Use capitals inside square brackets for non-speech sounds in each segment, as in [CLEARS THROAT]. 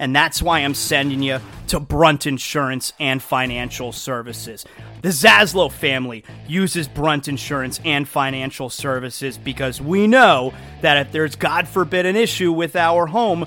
And that's why I'm sending you to Brunt Insurance and Financial Services. The Zaslow family uses Brunt Insurance and Financial Services because we know that if there's, God forbid, an issue with our home,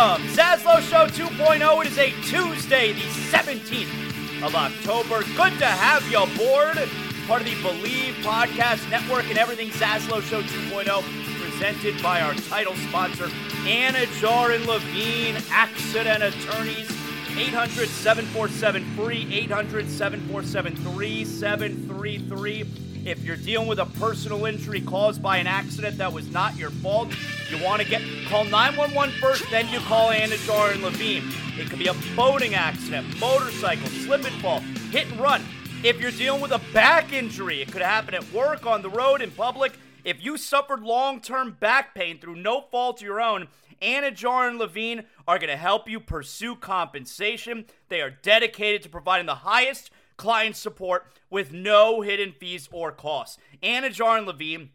Welcome, Zaslow Show 2.0. It is a Tuesday, the 17th of October. Good to have you aboard. Part of the Bleav Podcast Network and everything Zaslow Show 2.0, presented by our title sponsor, Anna Jar and Levine Accident Attorneys. 800 747 free, 800 747 3733. If you're dealing with a personal injury caused by an accident that was not your fault, you want to get call 911 first, then you call Anidjar and Levine. It could be a boating accident, motorcycle, slip and fall, hit and run. If you're dealing with a back injury, it could happen at work, on the road, in public. If you suffered long term back pain through no fault of your own, Anidjar and Levine are going to help you pursue compensation. They are dedicated to providing the highest client support with no hidden fees or costs. Anidjar and Levine,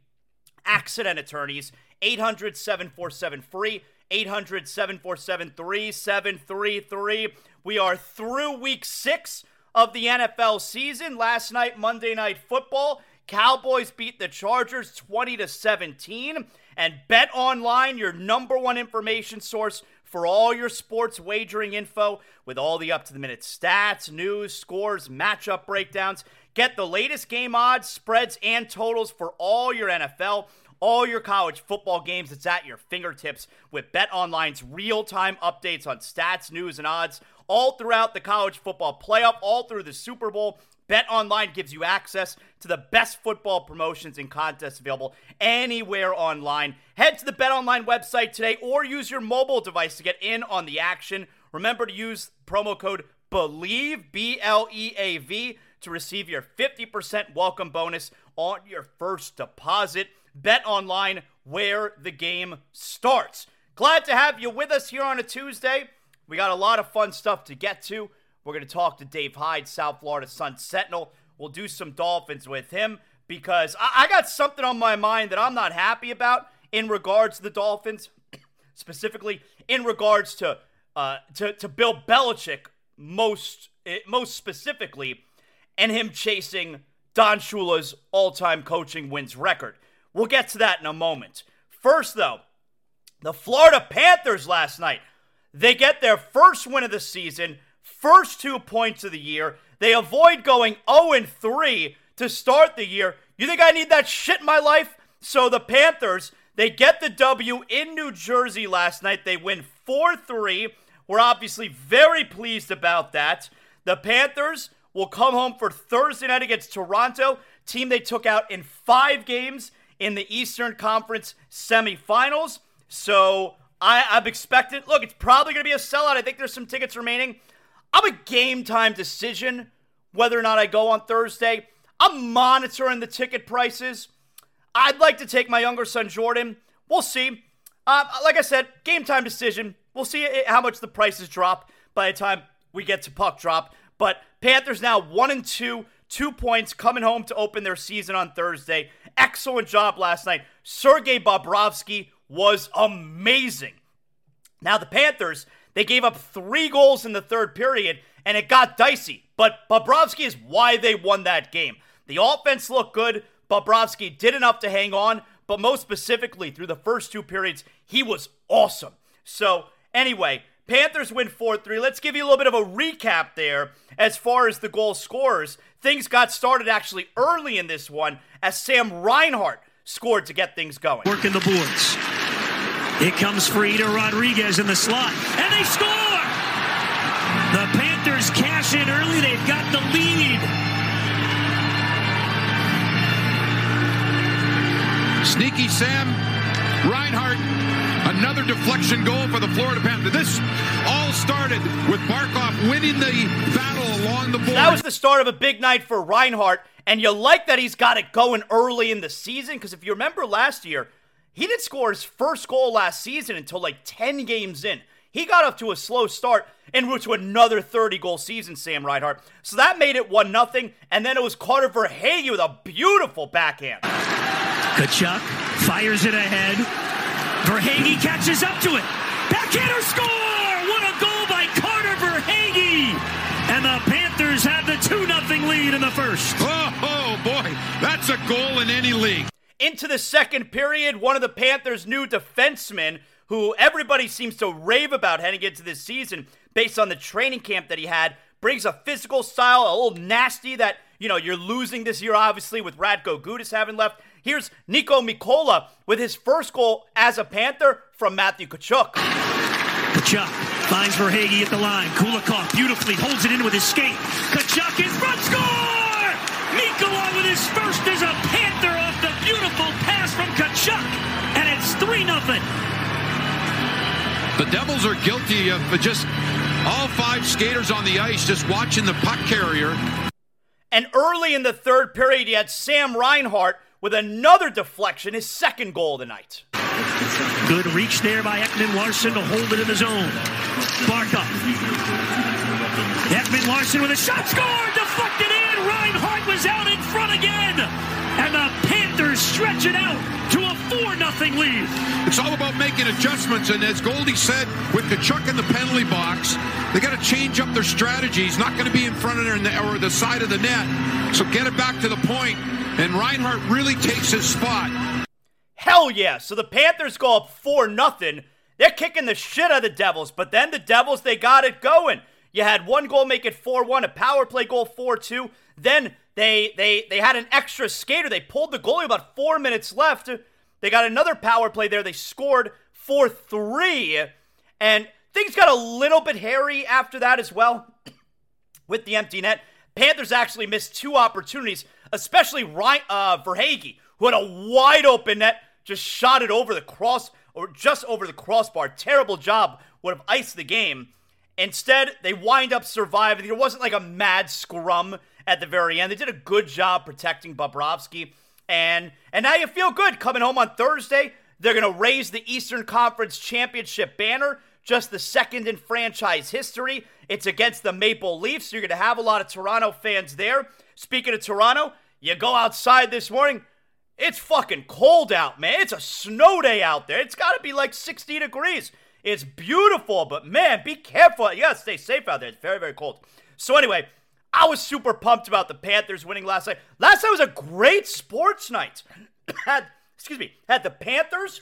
accident attorneys, 800 747 free. 800 747 3733. We are through week six of the NFL season. Last night, Monday Night Football, Cowboys beat the Chargers 20 to 17. And Bet Online, your number one information source for all your sports wagering info with all the up to the minute stats, news, scores, matchup breakdowns. Get the latest game odds, spreads, and totals for all your NFL, all your college football games. It's at your fingertips with Bet Online's real time updates on stats, news, and odds all throughout the college football playoff, all through the Super Bowl. Bet Online gives you access to the best football promotions and contests available anywhere online. Head to the Bet Online website today or use your mobile device to get in on the action. Remember to use promo code BLEAV, B L E A V, to receive your 50% welcome bonus on your first deposit. Bet Online, where the game starts. Glad to have you with us here on a Tuesday. We got a lot of fun stuff to get to. We're going to talk to Dave Hyde, South Florida Sun Sentinel. We'll do some Dolphins with him because I, I got something on my mind that I'm not happy about in regards to the Dolphins. [COUGHS] specifically in regards to uh, to to Bill Belichick most eh, most specifically, and him chasing Don Shula's all-time coaching wins record. We'll get to that in a moment. First, though, the Florida Panthers last night they get their first win of the season, first two points of the year. They avoid going 0 3 to start the year. You think I need that shit in my life? So the Panthers, they get the W in New Jersey last night. They win 4 3. We're obviously very pleased about that. The Panthers will come home for Thursday night against Toronto, team they took out in five games in the Eastern Conference semifinals. So I, I'm expecting. Look, it's probably going to be a sellout. I think there's some tickets remaining. I'm a game time decision whether or not I go on Thursday. I'm monitoring the ticket prices. I'd like to take my younger son Jordan. We'll see. Uh, like I said, game time decision. We'll see how much the prices drop by the time we get to puck drop. But Panthers now one and two, two points coming home to open their season on Thursday. Excellent job last night. Sergei Bobrovsky was amazing. Now, the Panthers, they gave up three goals in the third period, and it got dicey. But Bobrovsky is why they won that game. The offense looked good. Bobrovsky did enough to hang on, but most specifically, through the first two periods, he was awesome. So, anyway, Panthers win 4 3. Let's give you a little bit of a recap there as far as the goal scorers. Things got started actually early in this one as Sam Reinhart scored to get things going. Working the boards. It comes free to Rodriguez in the slot, and they score! The Panthers cash in early. They've got the lead. Sneaky Sam Reinhart. Another deflection goal for the Florida Panthers. This all started with Barkov winning the battle along the board. That was the start of a big night for Reinhart, and you like that he's got it going early in the season because if you remember last year, he didn't score his first goal last season until like 10 games in. He got up to a slow start and route to another 30 goal season, Sam Reinhart. So that made it 1 0. And then it was Carter Verhaeghe with a beautiful backhand. Tkachuk fires it ahead. Verhaeghe catches up to it. Backhander score! What a goal by Carter Verhaeghe! And the Panthers have the 2 0 lead in the first. Oh, oh, boy, that's a goal in any league. Into the second period, one of the Panthers' new defensemen, who everybody seems to rave about heading into this season based on the training camp that he had, brings a physical style, a little nasty that, you know, you're losing this year, obviously, with Radko Gudas having left. Here's Niko Mikkola with his first goal as a Panther from Matthew Tkachuk. Tkachuk finds Verhaeghe at the line. Kulikov beautifully holds it in with his skate. Tkachuk in front, score! Mikkola with his first as a from and it's 3 0. The Devils are guilty of just all five skaters on the ice just watching the puck carrier. And early in the third period, you had Sam Reinhart with another deflection, his second goal of the night. Good reach there by Ekman Larsson to hold it in the zone. Barkov. Ekman Larsson with a shot score, deflected in. Reinhart was out in front again. And the Panthers stretch it out to a 4 0 lead. It's all about making adjustments, and as Goldie said, with Tkachuk in the penalty box, they got to change up their strategy. He's not going to be in front of there or the side of the net. So get it back to the point, and Reinhart really takes his spot. Hell yeah! So the Panthers go up 4 0. They're kicking the shit out of the Devils, but then the Devils, they got it going. You had one goal make it 4 1, a power play goal 4 2. Then they, they, they had an extra skater. They pulled the goalie about four minutes left. They got another power play there. They scored 4 3. And things got a little bit hairy after that as well [CLEARS THROAT] with the empty net. Panthers actually missed two opportunities, especially Ryan, uh, Verhaeghe, who had a wide open net, just shot it over the cross or just over the crossbar. Terrible job. Would have iced the game. Instead, they wind up surviving. It wasn't like a mad scrum at the very end. They did a good job protecting Bobrovsky. And and now you feel good coming home on Thursday. They're going to raise the Eastern Conference Championship banner, just the second in franchise history. It's against the Maple Leafs. You're going to have a lot of Toronto fans there. Speaking of Toronto, you go outside this morning. It's fucking cold out, man. It's a snow day out there. It's got to be like 60 degrees. It's beautiful, but man, be careful. You got to stay safe out there. It's very, very cold. So, anyway, I was super pumped about the Panthers winning last night. Last night was a great sports night. [COUGHS] had, excuse me, had the Panthers,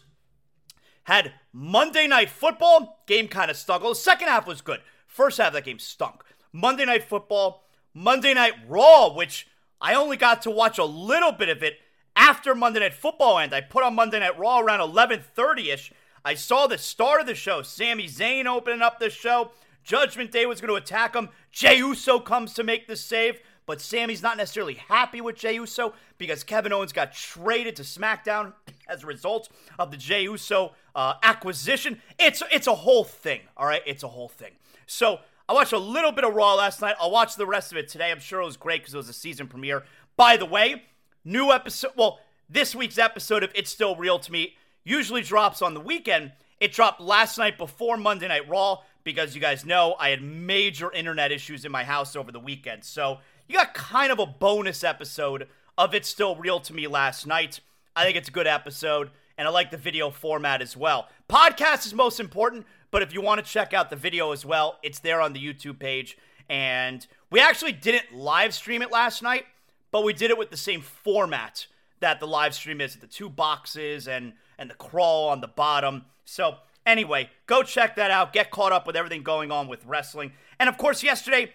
had Monday Night Football. Game kind of stunk. The second half was good. First half of that game stunk. Monday Night Football, Monday Night Raw, which I only got to watch a little bit of it after Monday Night Football ended. I put on Monday Night Raw around 11:30ish. I saw the start of the show. Sami Zayn opening up the show. Judgment Day was going to attack him. Jey Uso comes to make the save, but Sami's not necessarily happy with Jey Uso because Kevin Owens got traded to SmackDown [CLEARS THROAT] as a result of the Jey Uso uh, acquisition. It's it's a whole thing. All right, it's a whole thing. So I watched a little bit of Raw last night. I'll watch the rest of it today. I'm sure it was great because it was a season premiere. By the way, new episode. Well, this week's episode of It's Still Real to Me usually drops on the weekend. It dropped last night before Monday Night Raw because you guys know I had major internet issues in my house over the weekend. So you got kind of a bonus episode of It's Still Real to Me last night. I think it's a good episode, and I like the video format as well. Podcast is most important, but if you want to check out the video as well, it's there on the YouTube page. And we actually didn't live stream it last night, but we did it with the same format that the live stream is the two boxes and and the crawl on the bottom. So anyway, go check that out. Get caught up with everything going on with wrestling. And of course, yesterday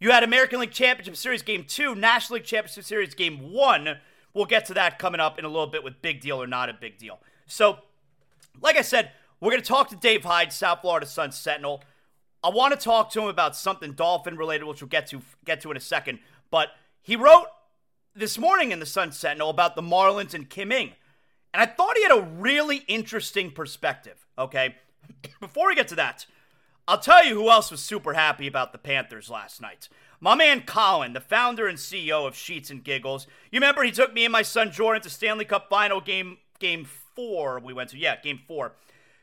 you had American League Championship Series Game 2, National League Championship Series Game 1. We'll get to that coming up in a little bit with big deal or not a big deal. So, like I said, we're going to talk to Dave Hyde, South Florida Sun Sentinel. I want to talk to him about something dolphin related, which we'll get to get to in a second. But he wrote this morning in the Sun Sentinel about the Marlins and Kim Ng. And I thought he had a really interesting perspective, okay? [CLEARS THROAT] Before we get to that, I'll tell you who else was super happy about the Panthers last night. My man Colin, the founder and CEO of Sheets and Giggles. You remember he took me and my son Jordan to Stanley Cup final game game 4 we went to. Yeah, game 4.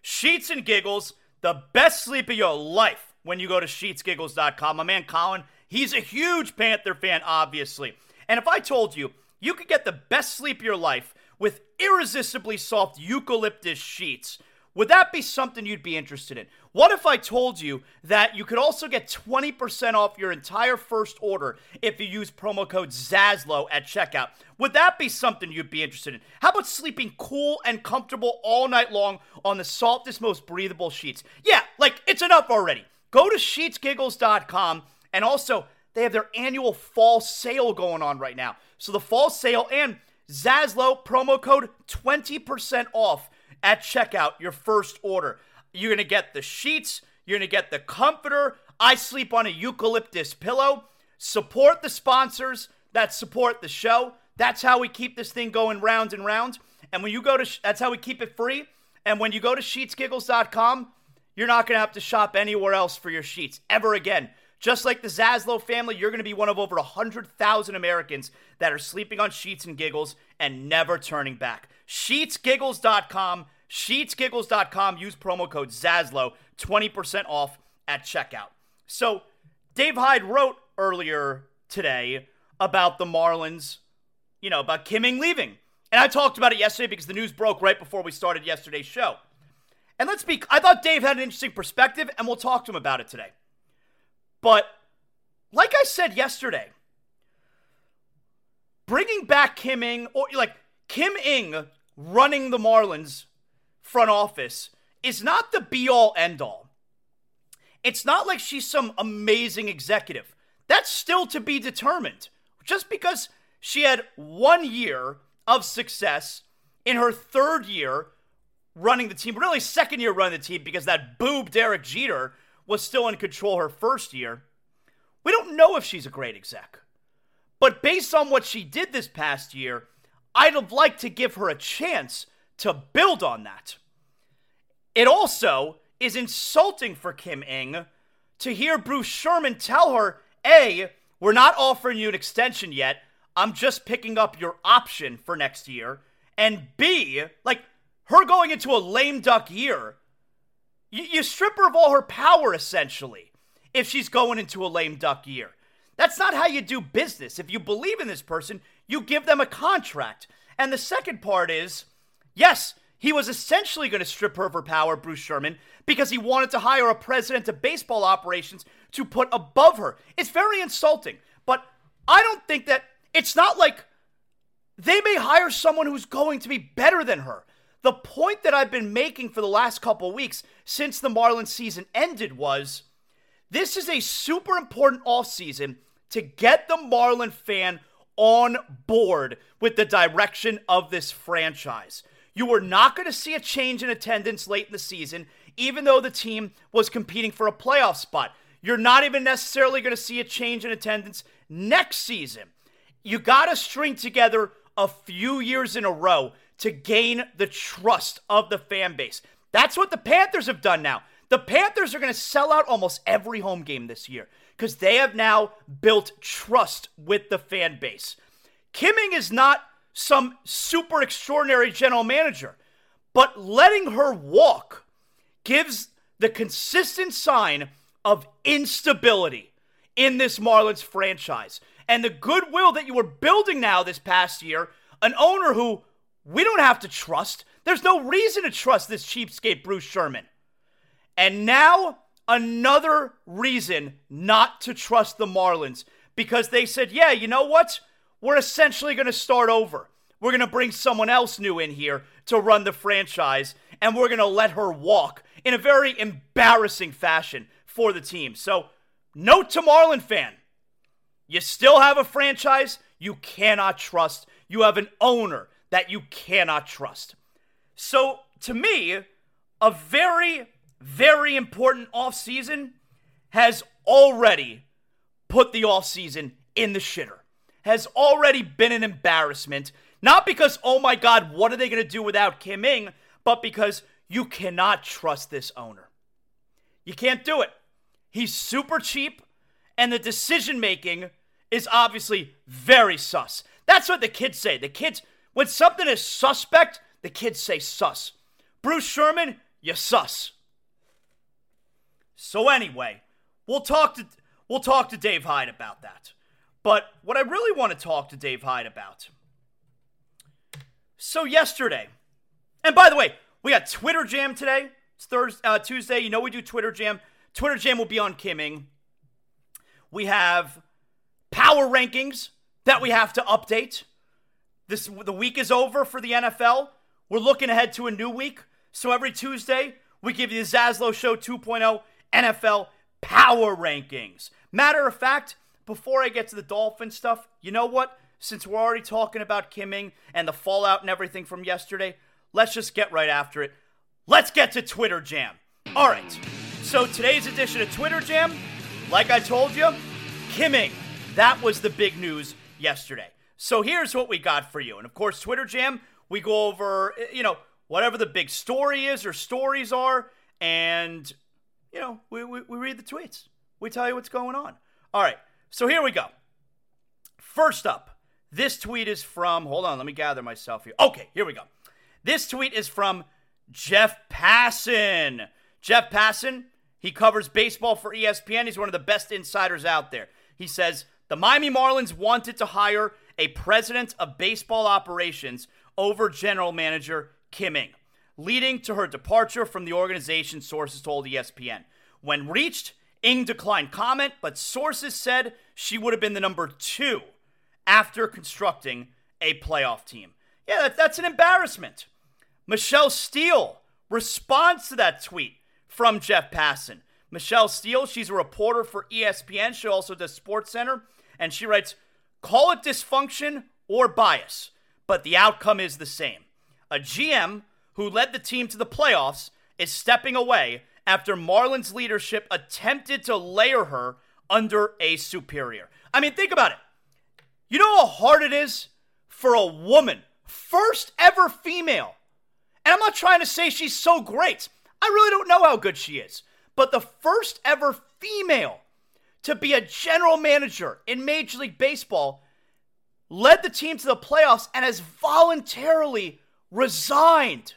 Sheets and Giggles, the best sleep of your life when you go to sheetsgiggles.com. My man Colin, he's a huge Panther fan obviously. And if I told you you could get the best sleep of your life irresistibly soft eucalyptus sheets, would that be something you'd be interested in? What if I told you that you could also get 20% off your entire first order if you use promo code ZASLOW at checkout? Would that be something you'd be interested in? How about sleeping cool and comfortable all night long on the softest, most breathable sheets? Yeah, like it's enough already. Go to sheetsgiggles.com and also they have their annual fall sale going on right now. So the fall sale and Zaslow promo code 20% off at checkout your first order. You're going to get the sheets, you're going to get the comforter. I sleep on a eucalyptus pillow. Support the sponsors that support the show. That's how we keep this thing going round and round. And when you go to, that's how we keep it free. And when you go to sheetsgiggles.com, you're not going to have to shop anywhere else for your sheets ever again. Just like the Zaslow family, you're going to be one of over 100,000 Americans that are sleeping on sheets and giggles and never turning back. Sheetsgiggles.com, sheetsgiggles.com, use promo code Zaslow, 20% off at checkout. So, Dave Hyde wrote earlier today about the Marlins, you know, about Kim Ng leaving. And I talked about it yesterday because the news broke right before we started yesterday's show. And let's be, I thought Dave had an interesting perspective, and we'll talk to him about it today. But like I said yesterday, bringing back Kim Ng, or like Kim Ng running the Marlins front office is not the be all end all. It's not like she's some amazing executive. That's still to be determined. Just because she had one year of success in her third year running the team, really second year running the team because that boob Derek Jeter was still in control her first year. We don't know if she's a great exec. But based on what she did this past year, I'd have liked to give her a chance to build on that. It also is insulting for Kim Ng to hear Bruce Sherman tell her, A, we're not offering you an extension yet. I'm just picking up your option for next year. And B, like her going into a lame duck year you, you strip her of all her power, essentially, if she's going into a lame duck year. That's not how you do business. If you believe in this person, you give them a contract. And the second part is yes, he was essentially going to strip her of her power, Bruce Sherman, because he wanted to hire a president of baseball operations to put above her. It's very insulting, but I don't think that it's not like they may hire someone who's going to be better than her. The point that I've been making for the last couple weeks since the Marlins season ended was this is a super important offseason to get the Marlin fan on board with the direction of this franchise. You were not going to see a change in attendance late in the season, even though the team was competing for a playoff spot. You're not even necessarily going to see a change in attendance next season. You got to string together a few years in a row to gain the trust of the fan base. That's what the Panthers have done now. The Panthers are going to sell out almost every home game this year because they have now built trust with the fan base. Kim Ng is not some super extraordinary general manager. But letting her walk gives the consistent sign of instability in this Marlins franchise. And the goodwill that you were building now this past year, an owner who we don't have to trust. There's no reason to trust this cheapskate Bruce Sherman. And now another reason not to trust the Marlins because they said, yeah, you know what? we're essentially going to start over. We're going to bring someone else new in here to run the franchise, and we're going to let her walk in a very embarrassing fashion for the team. So, note to Marlin fan you still have a franchise you cannot trust, you have an owner that you cannot trust. So, to me, a very, very important offseason has already put the offseason in the shitter has already been an embarrassment. Not because, oh my God, what are they going to do without Kim Ng, but because you cannot trust this owner. You can't do it. He's super cheap, and the decision making is obviously very sus. That's what the kids say. The kids, when something is suspect, the kids say sus. Bruce Sherman, you sus. So anyway, we'll talk to we'll talk to Dave Hyde about that. But what I really want to talk to Dave Hyde about. So yesterday, and by the way, we got Twitter Jam today. It's Thursday, uh, Tuesday. You know we do Twitter Jam. Twitter Jam will be on Kim Ng. We have power rankings that we have to update. This the week is over for the NFL. We're looking ahead to a new week. So every Tuesday, we give you the Zaslow Show 2.0 NFL Power Rankings. Matter of fact, before I get to the Dolphin stuff, you know what? Since we're already talking about Kim Ng and the fallout and everything from yesterday, let's just get right after it. Let's get to Twitter Jam. All right. So today's edition of Twitter Jam, like I told you, Kim Ng. That was the big news yesterday. So here's what we got for you. And of course, Twitter Jam, we go over, eh, you know, whatever the big story is or stories are, and, you know, we, we, we read the tweets. We tell you what's going on. All right. So here we go. First up, this tweet is from, hold on, let me gather myself here. Okay, here we go. This tweet is from Jeff Passan. Jeff Passan, he covers baseball for ESPN. He's one of the best insiders out there. He says, the Miami Marlins wanted to hire a president of baseball operations over general manager Kim Ng, leading to her departure from the organization, sources told ESPN. When reached, Ng declined comment, but sources said she would have been the number two after constructing a playoff team. Yeah, that, that's an embarrassment. Michelle Steele responds to that tweet from Jeff Passan. Michelle Steele, she's a reporter for ESPN. She also does Sports Center, and she writes, "Call it dysfunction or bias, but the outcome is the same. A GM who led the team to the playoffs is stepping away after Marlin's leadership attempted to layer her under a superior. I mean, think about it. You know how hard it is for a woman, first ever female, and I'm not trying to say she's so great. I really don't know how good she is. But the first ever female to be a general manager in Major League Baseball led the team to the playoffs and has voluntarily resigned.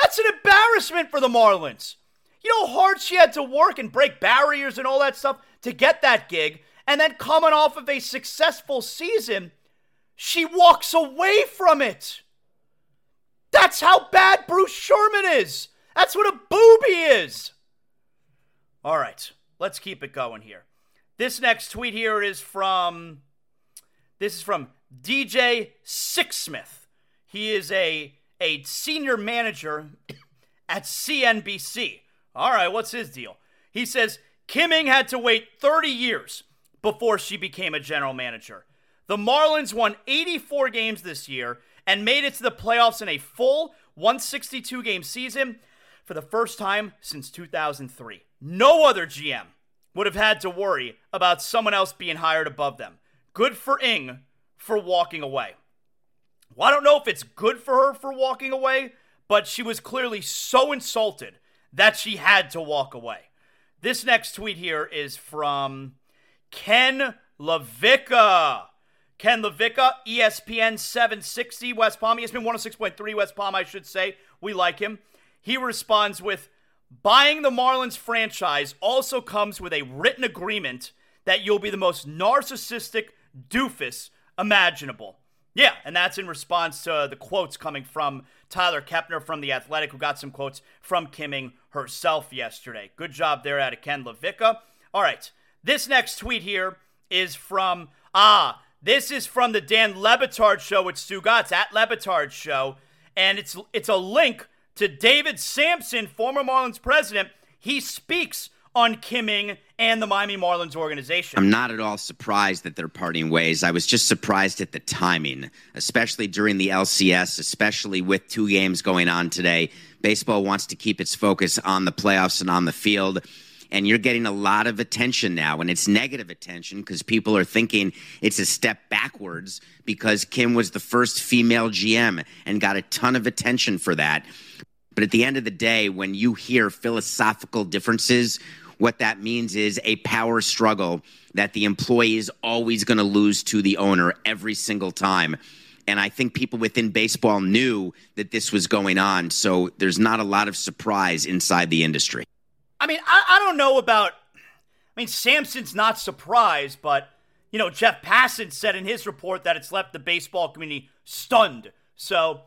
That's an embarrassment for the Marlins. You know how hard she had to work and break barriers and all that stuff to get that gig, and then coming off of a successful season, she walks away from it. That's how bad Bruce Sherman is. That's what a booby is. All right, let's keep it going here. This next tweet here is from this is from DJ Sixsmith. He is a a senior manager [COUGHS] at CNBC. All right, what's his deal? He says Kim Ng had to wait 30 years before she became a general manager. The Marlins won 84 games this year and made it to the playoffs in a full 162 game season for the first time since 2003. No other GM would have had to worry about someone else being hired above them. Good for Ng for walking away. Well, I don't know if it's good for her for walking away, but she was clearly so insulted that she had to walk away. This next tweet here is from Ken LaVicka. Ken LaVicka, ESPN 760 West Palm, ESPN 106.3 West Palm, I should say. We like him. He responds with Buying the Marlins franchise also comes with a written agreement that you'll be the most narcissistic doofus imaginable. Yeah, and that's in response to the quotes coming from Tyler Kepner from The Athletic, who got some quotes from Kim Ng herself yesterday. Good job there at Ken LaVicka. All right, this next tweet here is from, ah, this is from the Dan Le Batard show with Stugotz at Le Batard show, and it's it's a link to David Samson, former Marlins president. He speaks on Kim Ng and the Miami Marlins organization. I'm not at all surprised that they're parting ways. I was just surprised at the timing, especially during the LCS, especially with two games going on today. Baseball wants to keep its focus on the playoffs and on the field and you're getting a lot of attention now and it's negative attention because people are thinking it's a step backwards because Kim was the first female GM and got a ton of attention for that. But at the end of the day, when you hear philosophical differences, what that means is a power struggle that the employee is always going to lose to the owner every single time. And I think people within baseball knew that this was going on. So there's not a lot of surprise inside the industry. I mean, I, I don't know about. I mean, Samson's not surprised, but you know, Jeff Passan said in his report that it's left the baseball community stunned. So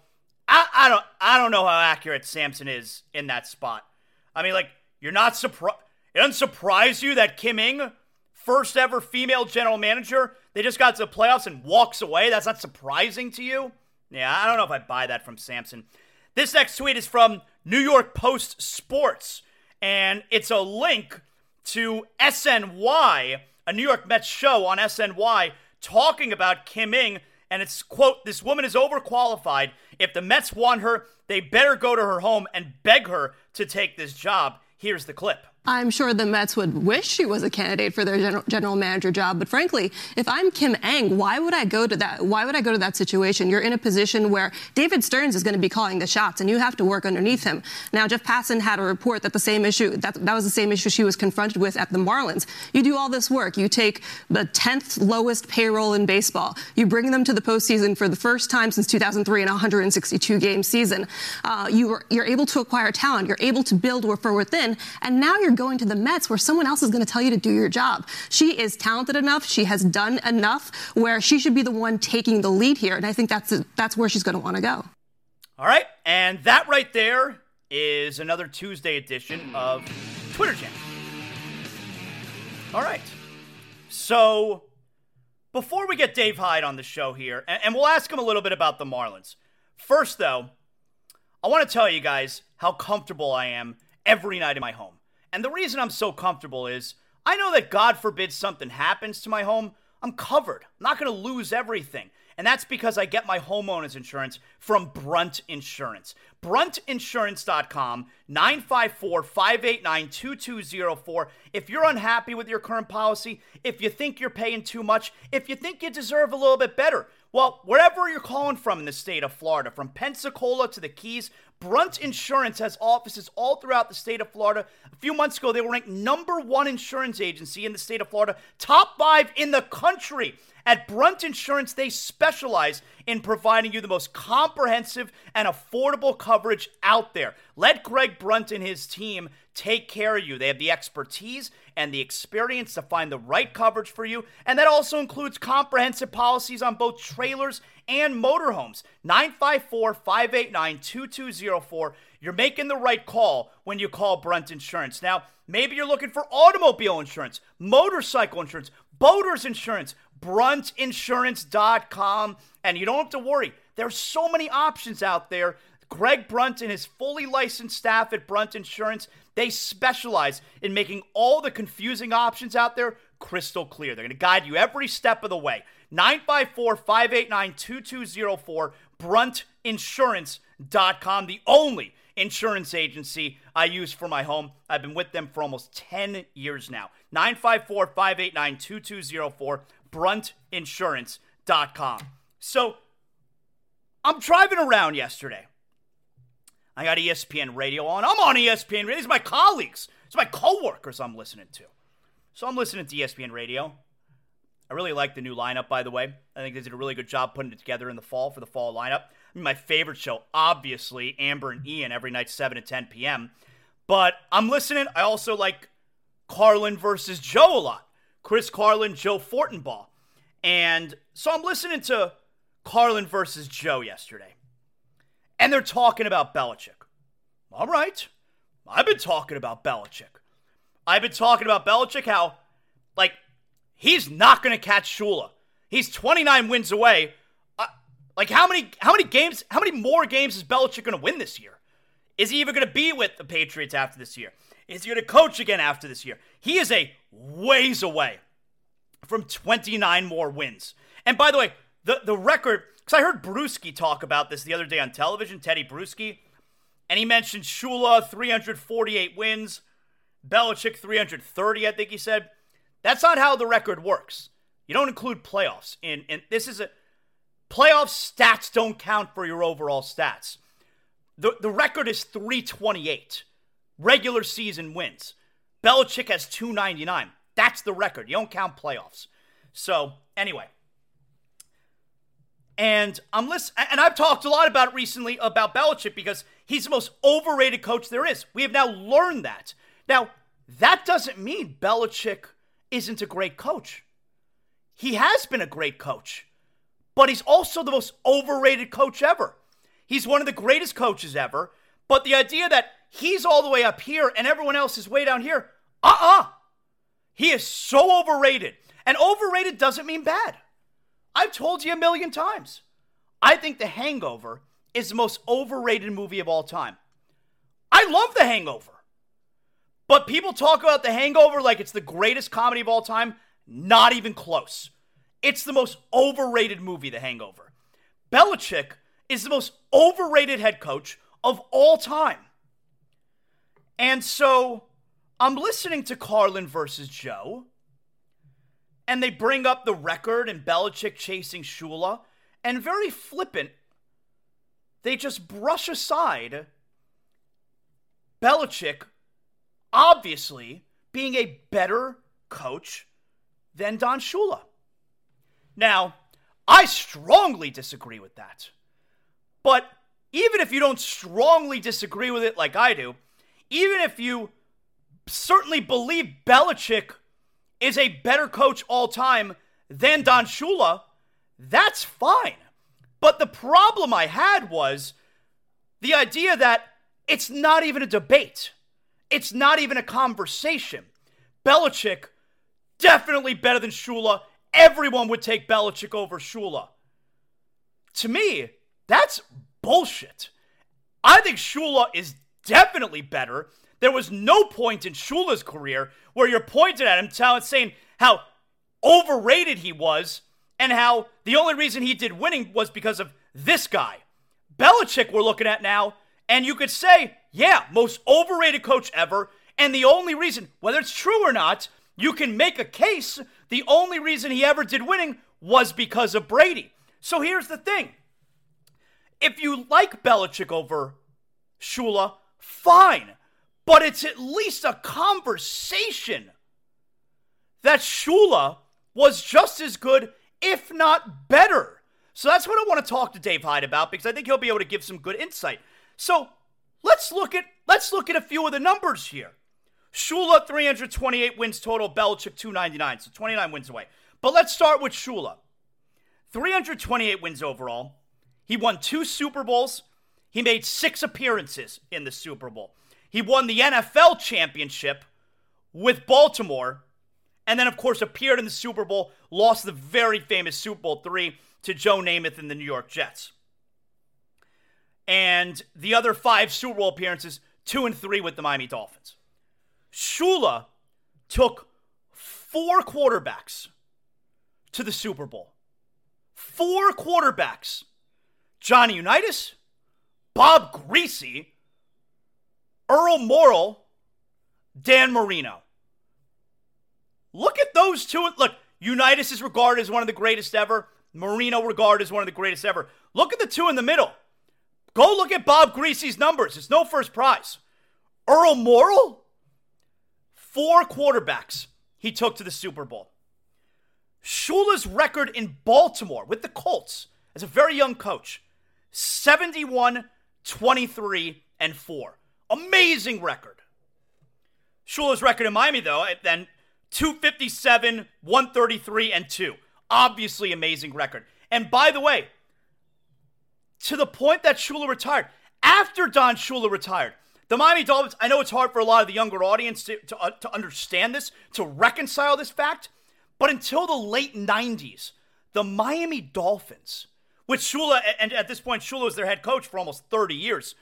I, I don't I don't know how accurate Samson is in that spot. I mean, like you're not surprised. It doesn't surprise you that Kim Ng, first ever female general manager, they just got to the playoffs and walks away. That's not surprising to you. Yeah, I don't know if I buy that from Samson. This next tweet is from New York Post Sports and it's a link to SNY, a New York Mets show on SNY, talking about Kim Ng. And it's, quote, this woman is overqualified. If the Mets want her, they better go to her home and beg her to take this job. Here's the clip. I'm sure the Mets would wish she was a candidate for their general, manager job. But frankly, if I'm Kim Ng, why would I go to that? Why would I go to that situation? You're in a position where David Stearns is going to be calling the shots, and you have to work underneath him. Now, Jeff Passan had a report that the same issue that that was the same issue she was confronted with at the Marlins. You do all this work. You take the 10th lowest payroll in baseball. You bring them to the postseason for the first time since 2003 in a 162 game season. Uh, you are, you're able to acquire talent. You're able to build from within, and now you're going to the Mets where someone else is going to tell you to do your job. She is talented enough. She has done enough where she should be the one taking the lead here. And I think that's, that's where she's going to want to go. All right. And that right there is another Tuesday edition of Twitter Jam. All right. So before we get Dave Hyde on the show here, and, and we'll ask him a little bit about the Marlins. First, though, I want to tell you guys how comfortable I am every night in my home. And the reason I'm so comfortable is I know that God forbid something happens to my home, I'm covered. I'm not going to lose everything. And that's because I get my homeowner's insurance from Brunt Insurance. BruntInsurance.com, 954 589 2204. If you're unhappy with your current policy, if you think you're paying too much, if you think you deserve a little bit better, well, wherever you're calling from in the state of Florida, from Pensacola to the Keys, Brunt Insurance has offices all throughout the state of Florida. A few months ago, they were ranked number one insurance agency in the state of Florida, top five in the country. At Brunt Insurance, they specialize in providing you the most comprehensive and affordable coverage out there. Let Greg Brunt and his team take care of you. They have the expertise and the experience to find the right coverage for you, and that also includes comprehensive policies on both trailers and motorhomes. 954 589 2204. You're making the right call when you call Brunt Insurance. Now, maybe you're looking for automobile insurance, motorcycle insurance, boaters insurance, bruntinsurance.com. And you don't have to worry, there's so many options out there. Greg Brunt and his fully licensed staff at Brunt Insurance, they specialize in making all the confusing options out there crystal clear. They're going to guide you every step of the way. 954 589 2204, bruntinsurance.com, the only insurance agency I use for my home. I've been with them for almost 10 years now. 954 589 2204, bruntinsurance.com. So I'm driving around yesterday. I got ESPN radio on. I'm on ESPN radio. These are my colleagues. It's my coworkers I'm listening to. So I'm listening to ESPN radio. I really like the new lineup, by the way. I think they did a really good job putting it together in the fall for the fall lineup. I mean, my favorite show, obviously, Amber and Ian, every night, 7 to 10 p.m. But I'm listening. I also like Carlin versus Joe a lot. Chris Carlin, Joe Fortenbaugh. And so I'm listening to Carlin versus Joe yesterday. And they're talking about Belichick. All right. I've been talking about Belichick. I've been talking about Belichick, how, like, he's not going to catch Shula. He's 29 wins away. Uh, like, how many, how many games, how many more games is Belichick going to win this year? Is he even going to be with the Patriots after this year? Is he going to coach again after this year? He is a ways away from 29 more wins. And by the way, the, the record, because I heard Bruschi talk about this the other day on television, Teddy Bruschi, and he mentioned Shula, 348 wins. Belichick 330, I think he said. That's not how the record works. You don't include playoffs. In and this is a playoff stats don't count for your overall stats. The the record is 328. Regular season wins. Belichick has 299. That's the record. You don't count playoffs. So, anyway. And I'm listening, and I've talked a lot about it recently about Belichick because he's the most overrated coach there is. We have now learned that. Now, that doesn't mean Belichick isn't a great coach. He has been a great coach, but he's also the most overrated coach ever. He's one of the greatest coaches ever, but the idea that he's all the way up here and everyone else is way down here, uh uh-uh. uh. He is so overrated. And overrated doesn't mean bad. I've told you a million times. I think The Hangover is the most overrated movie of all time. I love The Hangover. But people talk about The Hangover like it's the greatest comedy of all time. Not even close. It's the most overrated movie, The Hangover. Belichick is the most overrated head coach of all time. And so I'm listening to Carlin versus Joe, and they bring up the record and Belichick chasing Shula, and very flippant, they just brush aside Belichick obviously being a better coach than Don Shula. Now, I strongly disagree with that. But even if you don't strongly disagree with it like I do, even if you certainly believe Belichick is a better coach all time than Don Shula, that's fine. But the problem I had was the idea that it's not even a debate. It's not even a conversation. Belichick, definitely better than Shula. Everyone would take Belichick over Shula. To me, that's bullshit. I think Shula is definitely better. There was no point in Shula's career where you're pointing at him telling, saying how overrated he was and how the only reason he did winning was because of this guy. Belichick, we're looking at now, and you could say yeah, most overrated coach ever. And the only reason, whether it's true or not, you can make a case the only reason he ever did winning was because of Brady. So here's the thing if you like Belichick over Shula, fine. But it's at least a conversation that Shula was just as good, if not better. So that's what I want to talk to Dave Hyde about because I think he'll be able to give some good insight. So let's look at let's look at a few of the numbers here. Shula 328 wins total, Belichick 299, so 29 wins away. But let's start with Shula. 328 wins overall. He won two Super Bowls. He made six appearances in the Super Bowl. He won the NFL championship with Baltimore, and then, of course, appeared in the Super Bowl, lost the very famous Super Bowl three to Joe Namath and the New York Jets. And the other five Super Bowl appearances, two and three with the Miami Dolphins. Shula took four quarterbacks to the Super Bowl. Four quarterbacks. Johnny Unitas, Bob Griese, Earl Morrall, Dan Marino. Look at those two. Look, Unitas is regarded as one of the greatest ever. Marino regarded as one of the greatest ever. Look at the two in the middle. Go look at Bob Griese's numbers. It's no first prize. Earl Morrall, four quarterbacks he took to the Super Bowl. Shula's record in Baltimore with the Colts as a very young coach 71, 23, and 4. Amazing record. Shula's record in Miami, though, then 257, 133, and 2. Obviously, amazing record. And by the way, to the point that Shula retired, after Don Shula retired, the Miami Dolphins, I know it's hard for a lot of the younger audience to, to, uh, to understand this, to reconcile this fact, but until the late 90s, the Miami Dolphins, which Shula, and at this point, Shula was their head coach for almost 30 years,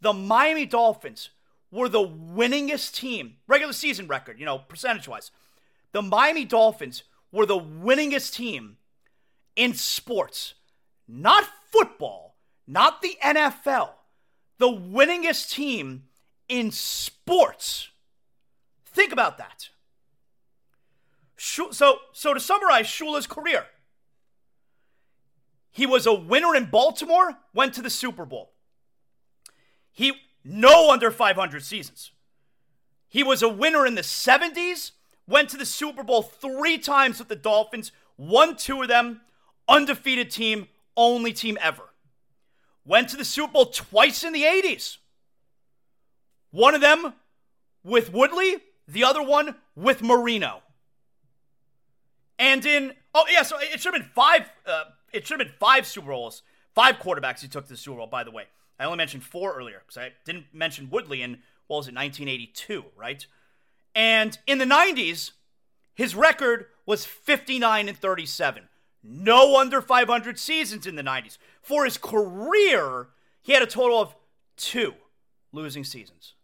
the Miami Dolphins were the winningest team, regular season record, you know, percentage wise. The Miami Dolphins were the winningest team in sports, not football, not the NFL, the winningest team in sports. Think about that. So, so to summarize Shula's career, he was a winner in Baltimore, went to the Super Bowl. He no under 500 seasons. He was a winner in the 70s, went to the Super Bowl three times with the Dolphins, won two of them, undefeated team, only team ever. Went to the Super Bowl twice in the 80s. One of them with Woodley, the other one with Marino. And in oh yeah, so it should have been five. Uh, it should have been five Super Bowls, five quarterbacks he took to the Super Bowl. By the way, I only mentioned four earlier because I didn't mention Woodley in what was it, 1982, right? And in the 90s, his record was 59 and 37. No under 500 seasons in the 90s. For his career, he had a total of two losing seasons.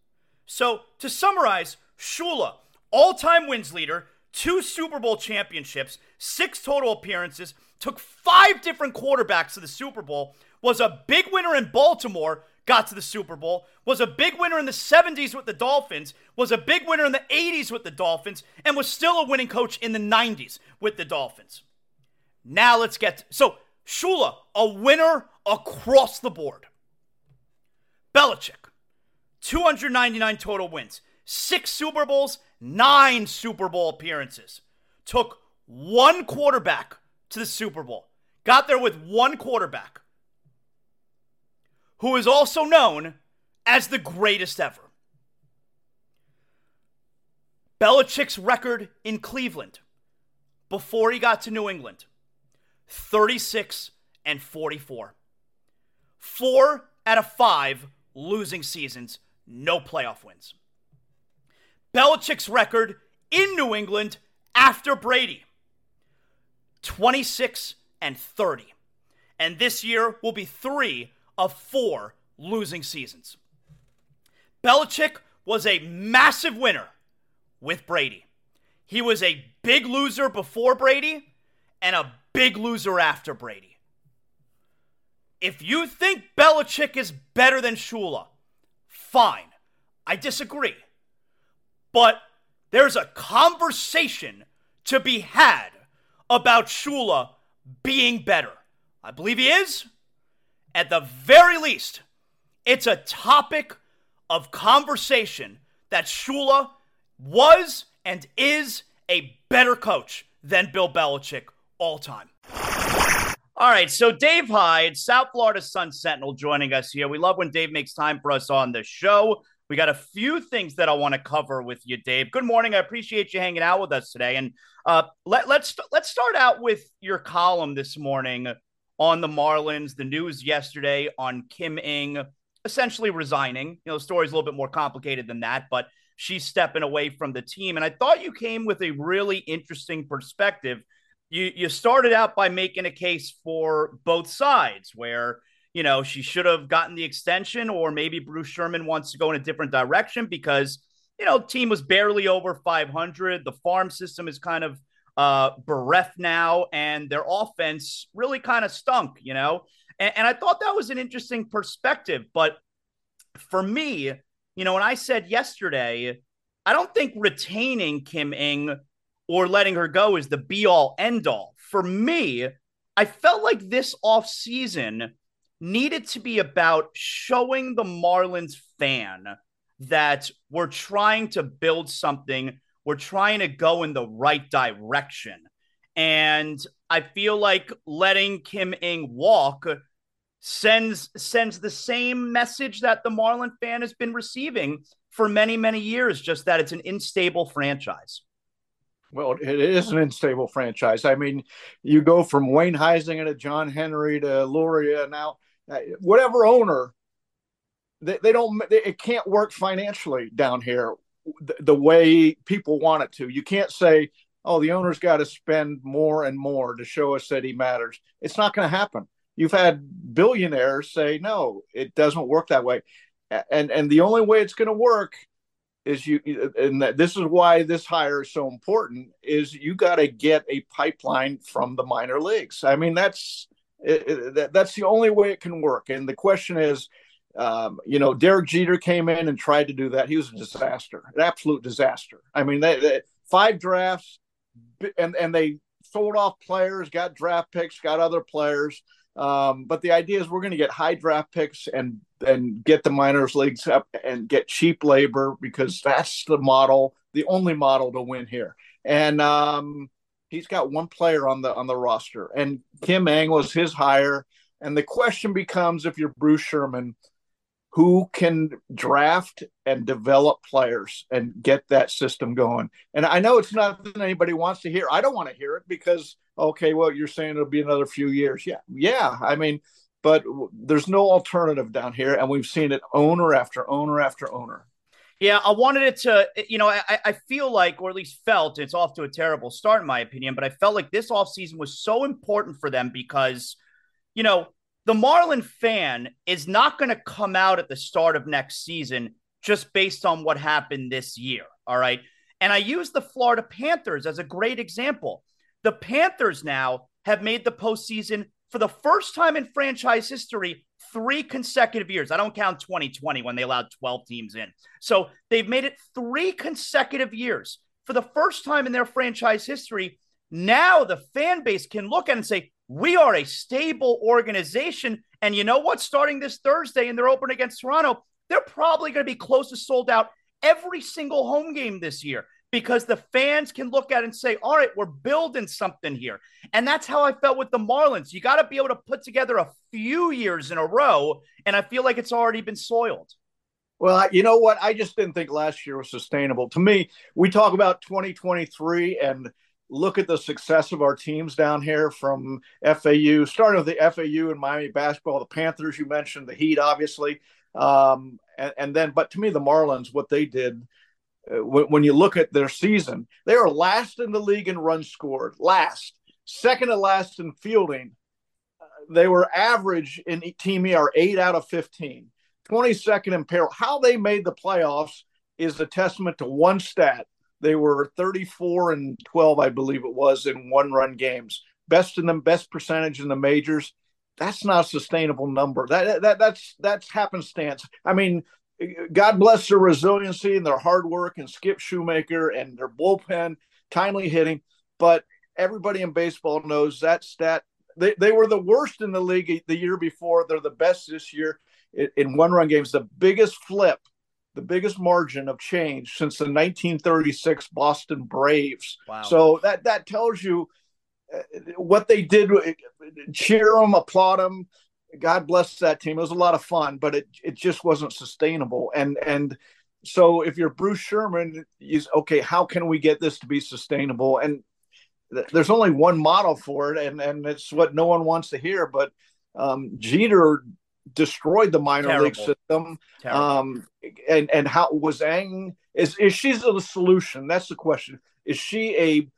So to summarize, Shula, all time wins leader, two Super Bowl championships, six total appearances, took five different quarterbacks to the Super Bowl, was a big winner in Baltimore, got to the Super Bowl, was a big winner in the 70s with the Dolphins, was a big winner in the 80s with the Dolphins, and was still a winning coach in the 90s with the Dolphins. Now let's get to, so Shula, a winner across the board. Belichick, 299 total wins, six Super Bowls, nine Super Bowl appearances. Took one quarterback to the Super Bowl. Got there with one quarterback who is also known as the greatest ever. Belichick's record in Cleveland before he got to New England 36 and 44. Four out of five losing seasons, no playoff wins. Belichick's record in New England after Brady 26 and 30. And this year will be three of four losing seasons. Belichick was a massive winner with Brady. He was a big loser before Brady and a big loser after Brady. If you think Belichick is better than Shula, fine. I disagree. But there's a conversation to be had about Shula being better. I believe he is. At the very least, it's a topic of conversation that Shula was and is a better coach than Bill Belichick all time. All right, so Dave Hyde, South Florida Sun Sentinel, joining us here. We love when Dave makes time for us on the show. We got a few things that I want to cover with you, Dave. Good morning. I appreciate you hanging out with us today. And uh, let, let's let's start out with your column this morning on the Marlins. The news yesterday on Kim Ng essentially resigning. You know, the story's a little bit more complicated than that, but she's stepping away from the team. And I thought you came with a really interesting perspective you you started out by making a case for both sides where you know she should have gotten the extension or maybe Bruce Sherman wants to go in a different direction because you know team was barely over 500 the farm system is kind of uh bereft now and their offense really kind of stunk you know and, and I thought that was an interesting perspective but for me you know when I said yesterday I don't think retaining Kim Ng or letting her go is the be all end all. For me, I felt like this offseason needed to be about showing the Marlins fan that we're trying to build something, we're trying to go in the right direction. And I feel like letting Kim Ng walk sends sends the same message that the Marlin fan has been receiving for many many years just that it's an unstable franchise. Well, it is an unstable franchise. I mean, you go from Wayne Huizenga to John Henry to Loria. Now, uh, whatever owner, they, they don't. They, it can't work financially down here the, the way people want it to. You can't say, "Oh, the owner's got to spend more and more to show us that he matters." It's not going to happen. You've had billionaires say, "No, it doesn't work that way," and and the only way it's going to work is you and this is why this hire is so important is you got to get a pipeline from the minor leagues i mean that's that's the only way it can work and the question is um, you know derek jeter came in and tried to do that he was a disaster an absolute disaster i mean they, they five drafts and and they sold off players got draft picks got other players um, but the idea is we're going to get high draft picks and and get the minors leagues up and get cheap labor because that's the model, the only model to win here. And um, he's got one player on the on the roster, and Kim Ng was his hire. And the question becomes, if you're Bruce Sherman, who can draft and develop players and get that system going? And I know it's not that anybody wants to hear. I don't want to hear it because okay, well, you're saying it'll be another few years. Yeah, yeah. I mean, but there's no alternative down here, and we've seen it owner after owner after owner. Yeah, I wanted it to, you know, I, I feel like, or at least felt, it's off to a terrible start, in my opinion, but I felt like this offseason was so important for them because, you know, the Marlin fan is not going to come out at the start of next season just based on what happened this year. All right. And I use the Florida Panthers as a great example. The Panthers now have made the postseason for the first time in franchise history three consecutive years. I don't count 2020 when they allowed 12 teams in. So they've made it three consecutive years. For the first time in their franchise history, now the fan base can look at and say, we are a stable organization. And you know what? Starting this Thursday and they're open against Toronto, they're probably going to be close to sold out every single home game this year because the fans can look at it and say, all right, we're building something here. And that's how I felt with the Marlins. You got to be able to put together a few years in a row. And I feel like it's already been soiled. Well, you know what? I just didn't think last year was sustainable. To me, we talk about 2023 and look at the success of our teams down here from FAU, starting with the FAU and Miami basketball, the Panthers, you mentioned, the Heat, obviously. Um, and, and then, but to me, the Marlins, what they did uh, when, you look at their season, they are last in the league in runs scored, last, second to last in fielding. Uh, they were average in team ER eight out of 15, 22nd in peril. How they made the playoffs is a testament to one stat. They were 34 and 12, I believe it was, in one run games. Best in the best percentage in the majors. That's not a sustainable number. That, that that's that's happenstance. I mean, God bless their resiliency and their hard work and Skip Schumaker and their bullpen, timely hitting. But everybody in baseball knows that stat. They, they were the worst in the league the year before. They're the best this year in, in one run games. The biggest flip, the biggest margin of change since the 1936 Boston Braves. Wow. So that, that tells you what they did, cheer them, applaud them. God bless that team. It was a lot of fun, but it it just wasn't sustainable. And and so if you're Bruce Sherman, is okay. How can we get this to be sustainable? And th- there's only one model for it, and and it's what no one wants to hear. But um, Jeter destroyed the minor Terrible. league system. Um, and and how was Ng is is she the solution? That's the question. Is she a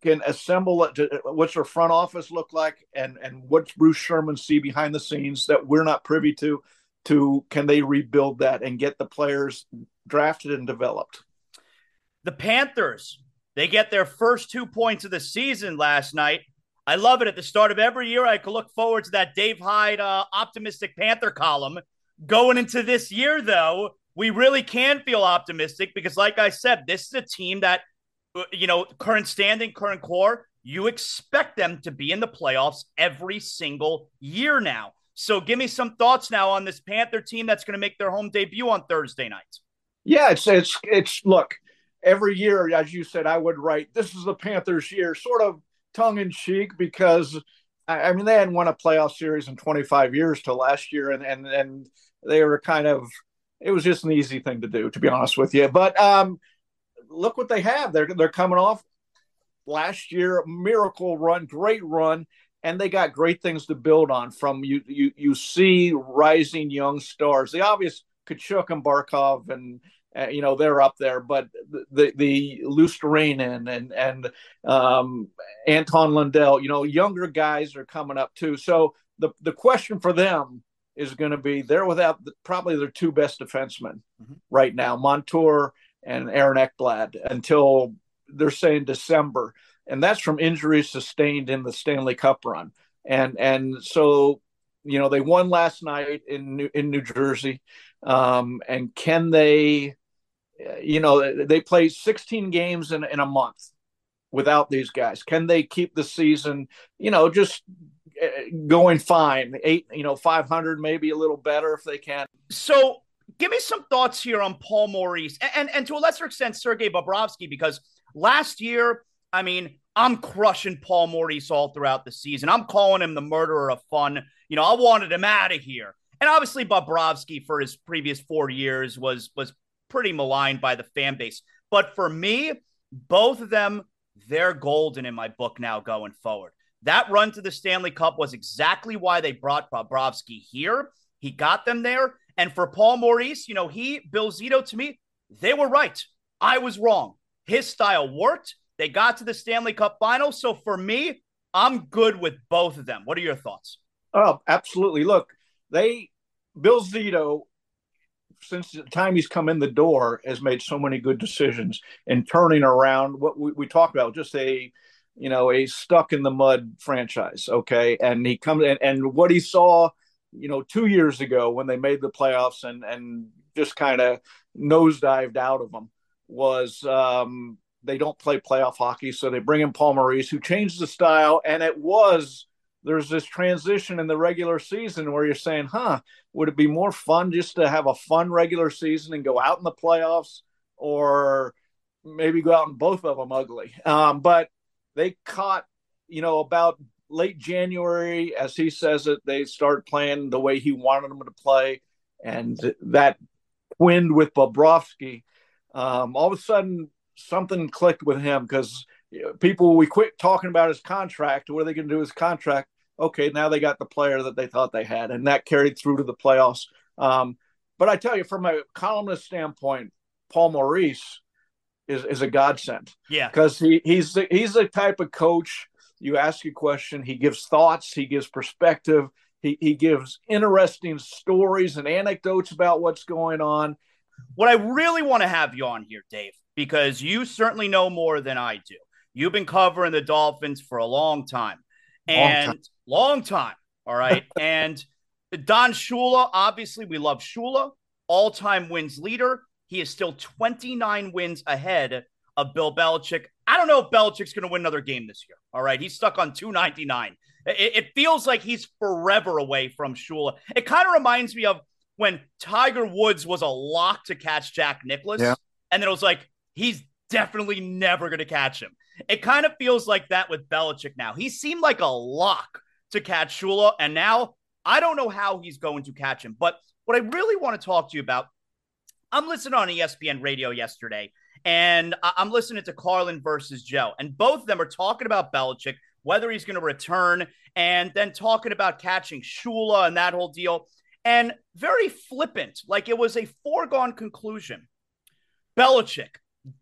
can assemble? To, what's her front office look like, and and what's Bruce Sherman see behind the scenes that we're not privy to? To can they rebuild that and get the players drafted and developed? The Panthers, they get their first two points of the season last night. I love it. At the start of every year, I could look forward to that Dave Hyde uh, optimistic Panther column. Going into this year, though, we really can feel optimistic because, like I said, this is a team that, uh, you know, current standing, current core, you expect them to be in the playoffs every single year now. So give me some thoughts now on this Panther team that's going to make their home debut on Thursday night. Yeah, it's it's it's look, every year, as you said, I would write this is the Panthers year, sort of tongue in cheek, because I, mean they hadn't won a playoff series in 25 years till last year, and and and they were kind of it was just an easy thing to do, to be honest with you. But um, look what they have. They're they're coming off last year, miracle run, great run, and they got great things to build on. From you you you see rising young stars. The obvious Tkachuk and Barkov and uh, you know they're up there, but the the, Luostarinen and and um, Anton Lundell, you know, younger guys are coming up too. So the the question for them is going to be they're without the, probably their two best defensemen mm-hmm. right now, Montour and Aaron Ekblad, until they're saying December, and that's from injuries sustained in the Stanley Cup run. And and so you know they won last night in New, in New Jersey, um, and can they? You know they play 16 games in, in a month without these guys. Can they keep the season? You know, just going fine. Eight, you know, 500, maybe a little better if they can. So give me some thoughts here on Paul Maurice and, and, and to a lesser extent, Sergei Bobrovsky, because last year, I mean, I'm crushing Paul Maurice all throughout the season. I'm calling him the murderer of fun. You know, I wanted him out of here. And obviously Bobrovsky for his previous four years was was pretty maligned by the fan base. But for me, both of them, they're golden in my book now going forward. That run to the Stanley Cup was exactly why they brought Bobrovsky here. He got them there. And for Paul Maurice, you know, he, Bill Zito, to me, they were right. I was wrong. His style worked. They got to the Stanley Cup final. So for me, I'm good with both of them. What are your thoughts? Oh, absolutely. Look, they, Bill Zito, since the time he's come in the door, has made so many good decisions in turning around what we, we talked about, just a, you know, a stuck in the mud franchise. Okay. And he comes in and what he saw, you know, two years ago when they made the playoffs and, and just kind of nosedived out of them was um, they don't play playoff hockey. So they bring in Paul Maurice, who changed the style. And it was, there's this transition in the regular season where you're saying, huh, would it be more fun just to have a fun regular season and go out in the playoffs or maybe go out in both of them ugly? Um, but they caught, you know, about late January, as he says it, they start playing the way he wanted them to play. And that twinned with Bobrovsky. Um, all of a sudden, something clicked with him because people, we quit talking about his contract. What are they going to do with his contract? Okay, now they got the player that they thought they had, and that carried through to the playoffs. Um, but I tell you, from a columnist standpoint, Paul Maurice is, is a godsend. Yeah, because he he's the, he's the type of coach. You ask a question, he gives thoughts, he gives perspective, he he gives interesting stories and anecdotes about what's going on. What I really want to have you on here, Dave, because you certainly know more than I do. You've been covering the Dolphins for a long time, and long time. Long time all right, [LAUGHS] and Don Shula, obviously, we love Shula, all-time wins leader. He is still 29 wins ahead of Bill Belichick. I don't know if Belichick's going to win another game this year. All right. He's stuck on 299. It, it feels like he's forever away from Shula. It kind of reminds me of when Tiger Woods was a lock to catch Jack Nicklaus. Yeah. And then it was like, he's definitely never going to catch him. It kind of feels like that with Belichick now. He seemed like a lock to catch Shula, and now I don't know how he's going to catch him. But what I really want to talk to you about, I'm listening on ESPN radio yesterday, and I'm listening to Carlin versus Joe, and both of them are talking about Belichick, whether he's going to return, and then talking about catching Shula and that whole deal. And very flippant, like it was a foregone conclusion. Belichick,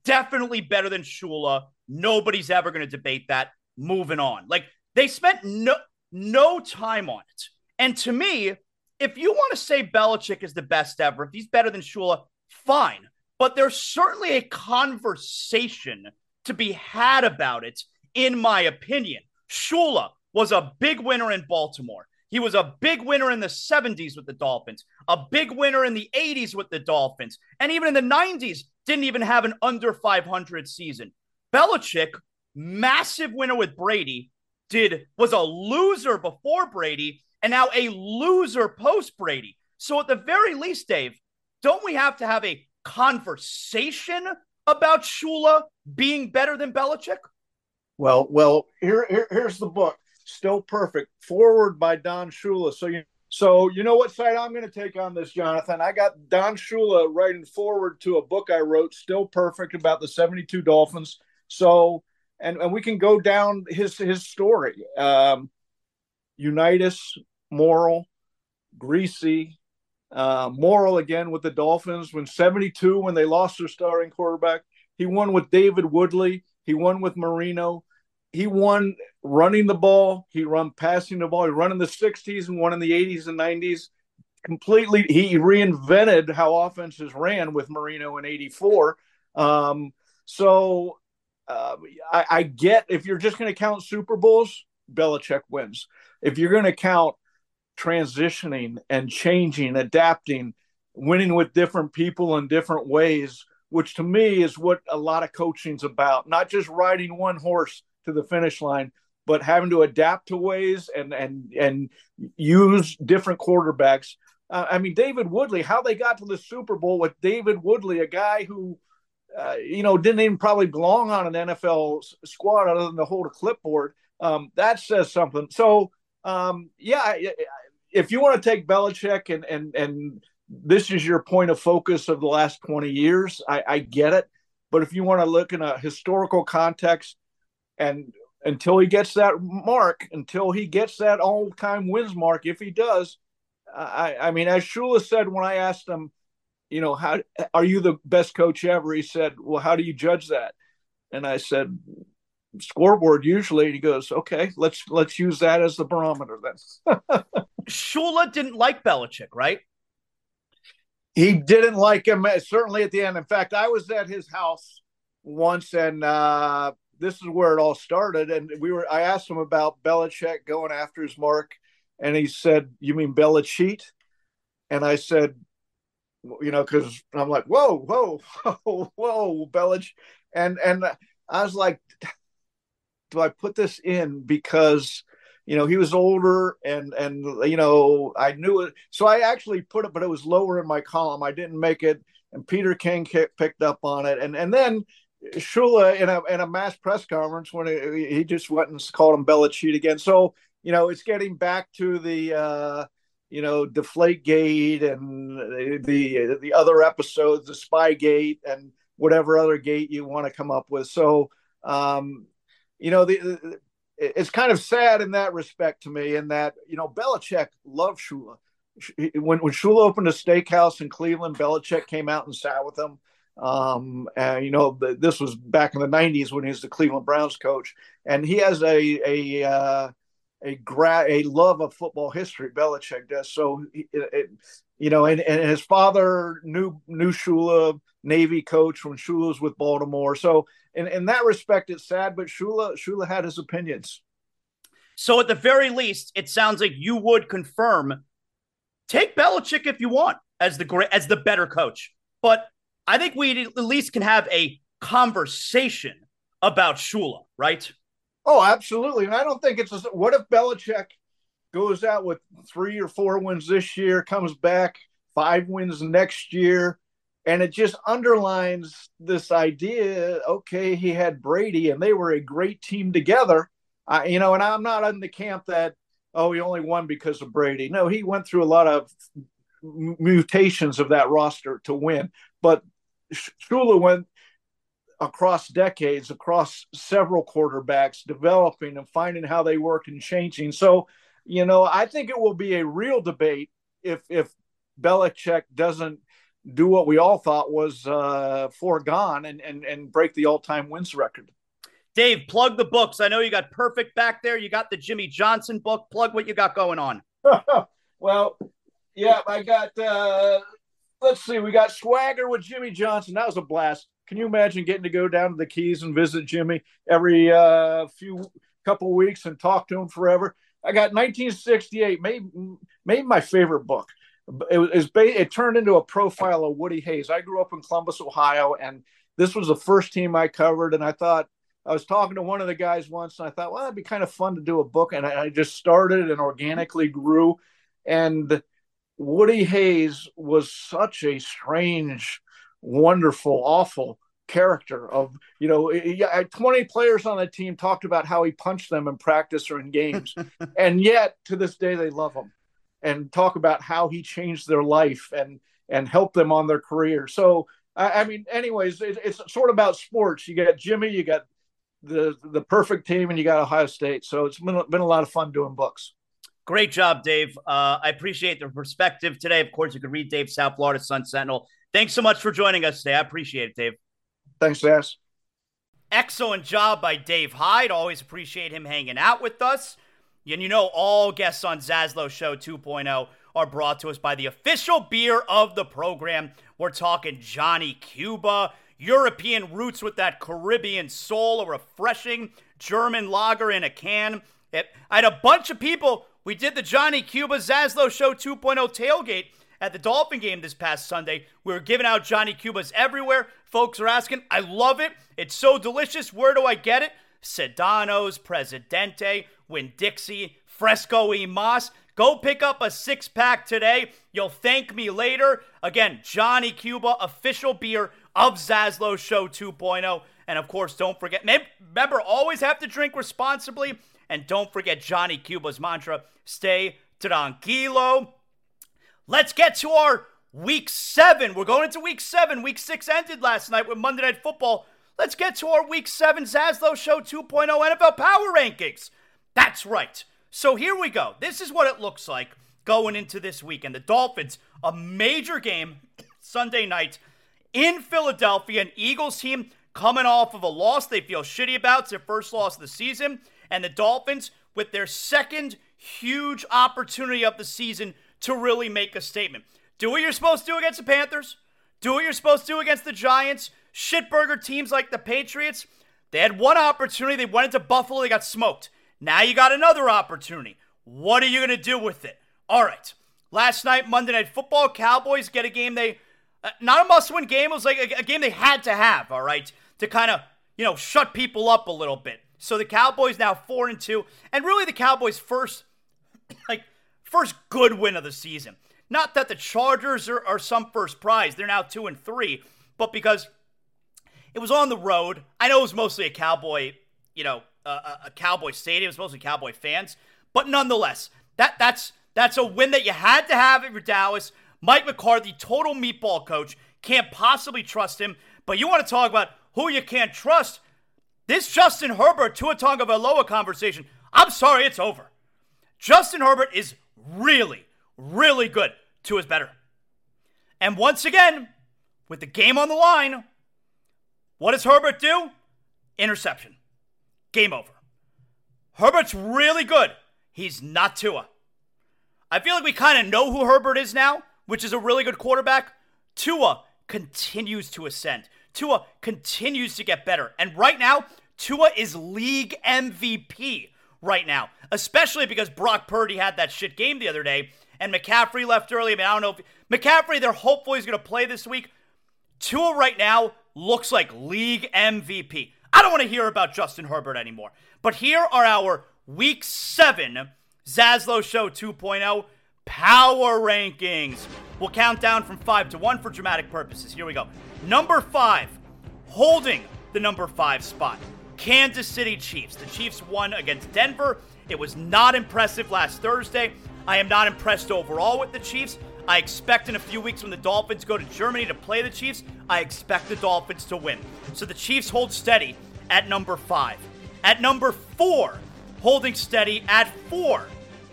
definitely better than Shula. Nobody's ever going to debate that. Moving on. Like they spent no no time on it. And to me, if you want to say Belichick is the best ever, if he's better than Shula, fine. But there's certainly a conversation to be had about it, in my opinion. Shula was a big winner in Baltimore. He was a big winner in the 70s with the Dolphins, a big winner in the 80s with the Dolphins, and even in the 90s, didn't even have an under 500 season. Belichick, massive winner with Brady, did was a loser before Brady and now a loser post Brady. So at the very least, Dave, don't we have to have a conversation about Shula being better than Belichick? Well, well, here, here here's the book, Still Perfect, foreword by Don Shula. So you so you know what side I'm going to take on this, Jonathan? I got Don Shula writing foreword to a book I wrote, Still Perfect, about the 72 Dolphins. So and, and we can go down his his story. Um, Unitas, Morrall, Griese, uh, Morrall again with the Dolphins when 72 when they lost their starting quarterback. He won with David Woodley. He won with Marino. He won running the ball. He run passing the ball. He run in the 60s and won in the 80s and 90s. Completely, he reinvented how offenses ran with Marino in '84. Um, so uh, I, I, get if you're just going to count Super Bowls, Belichick wins. If you're going to count transitioning and changing, adapting, winning with different people in different ways, which to me is what a lot of coaching's about. Not just riding one horse to the finish line, but having to adapt to ways and and and use different quarterbacks. Uh, I mean, David Woodley, how they got to the Super Bowl with David Woodley, a guy who uh, you know, didn't even probably belong on an NFL squad other than to hold a clipboard. Um, that says something. So, um, yeah, if you want to take Belichick and and and this is your point of focus of the last 20 years, I, I get it. But if you want to look in a historical context, and until he gets that mark, until he gets that all-time wins mark, if he does, I, I mean, as Shula said when I asked him, you know, how are you the best coach ever? He said, well, how do you judge that? And I said, scoreboard usually. And he goes, okay, let's let's use that as the barometer then. [LAUGHS] Shula didn't like Belichick, right? He didn't like him uh, certainly at the end. In fact, I was at his house once, and uh, this is where it all started. And we were I asked him about Belicheat going after his mark, and he said, "You mean Belichick?" And I said, you know, because I'm like, whoa, whoa, whoa, [LAUGHS] whoa, Belich, and and I was like, do I put this in because you know he was older and and you know I knew it, so I actually put it, but it was lower in my column. I didn't make it, and Peter King picked up on it, and and then. Shula in a in a mass press conference when he, he just went and called him Belicheat again. So you know it's getting back to the uh, you know, Deflategate and the the other episodes, the Spygate and whatever other gate you want to come up with. So, um, you know, the, it's kind of sad in that respect to me, in that you know Belichick loved Shula. When when Shula opened a steakhouse in Cleveland, Belichick came out and sat with him. Um, and you know, the, this was back in the '90s when he was the Cleveland Browns coach, and he has a a uh, a gra- a love of football history. Belichick does. So, it, it, you know, and, and his father knew knew Shula, Navy coach when Shula was with Baltimore. So, in, in that respect, it's sad, but Shula Shula had his opinions. So, at the very least, it sounds like you would confirm take Belichick if you want as the great as the better coach. But I think we at least can have a conversation about Shula, right? Oh, absolutely. And I don't think it's a, what if Belichick goes out with three or four wins this year, comes back five wins next year, And it just underlines this idea okay, he had Brady and they were a great team together. Uh, you know, and I'm not in the camp that, oh, he only won because of Brady. No, he went through a lot of mutations of that roster to win. But Shula went across decades, across several quarterbacks, developing and finding how they work and changing. So, you know, I think it will be a real debate if if Belichick doesn't do what we all thought was uh, foregone and, and and break the all time wins record. Dave, plug the books. I know you got perfect back there. You got the Jimmy Johnson book. Plug what you got going on. [LAUGHS] well, yeah, I got. uh Let's see, we got Swagger with Jimmy Johnson. That was a blast. Can you imagine getting to go down to the Keys and visit Jimmy every uh, few couple weeks and talk to him forever? I got 1968, maybe maybe my favorite book. It was it turned into a profile of Woody Hayes. I grew up in Columbus, Ohio, and this was the first team I covered. And I thought I was talking to one of the guys once, and I thought, well, that'd be kind of fun to do a book. And I, I just started and organically grew. And Woody Hayes was such a strange, wonderful, awful character of you know 20 players on the team talked about how he punched them in practice or in games [LAUGHS] and yet to this day they love him and talk about how he changed their life and and helped them on their career so i, I mean anyways it, it's sort of about sports you got jimmy you got the the perfect team and you got ohio state so it's been, been a lot of fun doing books Great job, Dave. Uh, I appreciate the perspective today. Of course, you can read Dave South Florida Sun Sentinel. Thanks so much for joining us today. I appreciate it, Dave. Thanks, Zas. Excellent job by Dave Hyde. Always appreciate him hanging out with us. And you know, all guests on Zaslow Show 2.0 are brought to us by the official beer of the program. We're talking Johnny Cuba, European roots with that Caribbean soul, a refreshing German lager in a can. It, I had a bunch of people. We did the Johnny Cuba Zaslow Show 2.0 tailgate at the Dolphin game this past Sunday. We were giving out Johnny Cubas everywhere. Folks are asking, I love it. It's so delicious. Where do I get it? Sedano's, Presidente, Winn Dixie, Fresco y Mas. Go pick up a six pack today. You'll thank me later. Again, Johnny Cuba, official beer of Zaslow Show 2.0. And of course, don't forget, remember, always have to drink responsibly. And don't forget Johnny Cuba's mantra stay tranquilo. Let's get to our week seven. We're going into week seven. Week six ended last night with Monday Night Football. Let's get to our week seven Zaslow Show 2.0 NFL Power Rankings. That's right. So here we go. This is what it looks like going into this weekend. The Dolphins, a major game [COUGHS] Sunday night in Philadelphia, an Eagles team coming off of a loss they feel shitty about. It's their first loss of the season. And the Dolphins, with their second huge opportunity of the season to really make a statement. Do what you're supposed to do against the Panthers. Do what you're supposed to do against the Giants. Shitburger teams like the Patriots. They had one opportunity. They went into Buffalo. They got smoked. Now you got another opportunity. What are you going to do with it? All right. Last night, Monday Night Football, Cowboys get a game they, uh, not a must win game. It was like a, a game they had to have, all right, to kind of, you know, shut people up a little bit. So the Cowboys now 4 and 2, and really the Cowboys' first, [COUGHS] like, First good win of the season. Not that the Chargers are, are some first prize. They're now two and three, but because it was on the road. I know it was mostly a Cowboy, you know, uh, a Cowboy stadium. It was mostly Cowboy fans, but nonetheless, that that's that's a win that you had to have you're Dallas. Mike McCarthy, total meatball coach, can't possibly trust him. But you want to talk about who you can't trust? This Justin Herbert Tua Tagovailoa conversation. I'm sorry, it's over. Justin Herbert is really, really good. Tua is better. And once again, with the game on the line, what does Herbert do? Interception. Game over. Herbert's really good. He's not Tua. I feel like we kind of know who Herbert is now, which is a really good quarterback. Tua continues to ascend. Tua continues to get better. And right now, Tua is league MVP right now, especially because Brock Purdy had that shit game the other day and McCaffrey left early. I mean, I don't know if McCaffrey, they're hopeful he's going to play this week. Tua right now looks like league MVP. I don't want to hear about Justin Herbert anymore. But here are our week seven Zaslow Show 2.0 power rankings. We'll count down from five to one for dramatic purposes. Here we go. Number five, holding the number five spot. Kansas City Chiefs. The Chiefs won against Denver. It was not impressive last Thursday. I am not impressed overall with the Chiefs. I expect in a few weeks when the Dolphins go to Germany to play the Chiefs, I expect the Dolphins to win. So the Chiefs hold steady at number five. At number four, holding steady at four,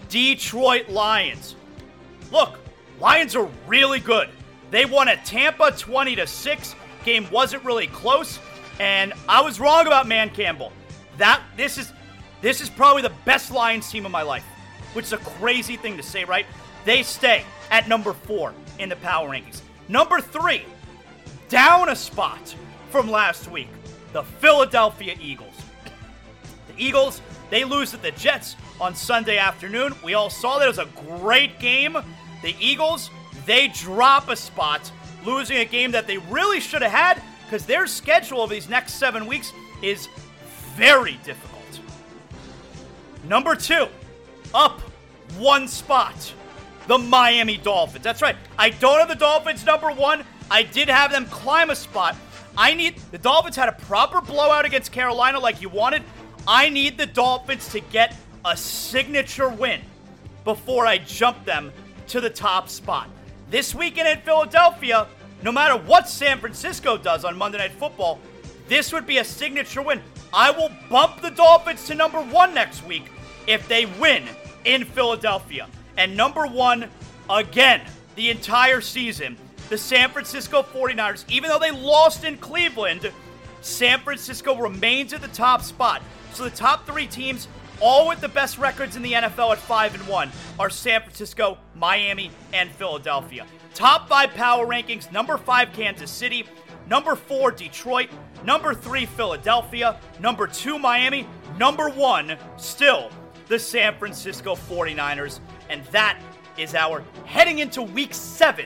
Detroit Lions. Look, Lions are really good. They won at Tampa 20 to 6. Game wasn't really close, and I was wrong about Dan Campbell. That this is this is probably the best Lions team of my life, which is a crazy thing to say, right? They stay at number 4 in the power rankings. Number 3, down a spot from last week, the Philadelphia Eagles. The Eagles, they lose to the Jets on Sunday afternoon. We all saw that it was a great game. The Eagles, they drop a spot, losing a game that they really should have had because their schedule these next seven weeks is very difficult. Number two, up one spot, the Miami Dolphins. That's right. I don't have the Dolphins number one. I did have them climb a spot. I need the Dolphins had a proper blowout against Carolina like you wanted. I need the Dolphins to get a signature win before I jump them to the top spot. This weekend in Philadelphia, no matter what San Francisco does on Monday Night Football, this would be a signature win. I will bump the Dolphins to number one next week if they win in Philadelphia. And number one, again, the entire season, the San Francisco 49ers, even though they lost in Cleveland, San Francisco remains at the top spot. So the top three teams, all with the best records in the NFL at 5 and 1, are San Francisco, Miami, and Philadelphia. Top five power rankings number five, Kansas City. Number four, Detroit. Number three, Philadelphia. Number two, Miami. Number one, still the San Francisco 49ers. And that is our heading into week seven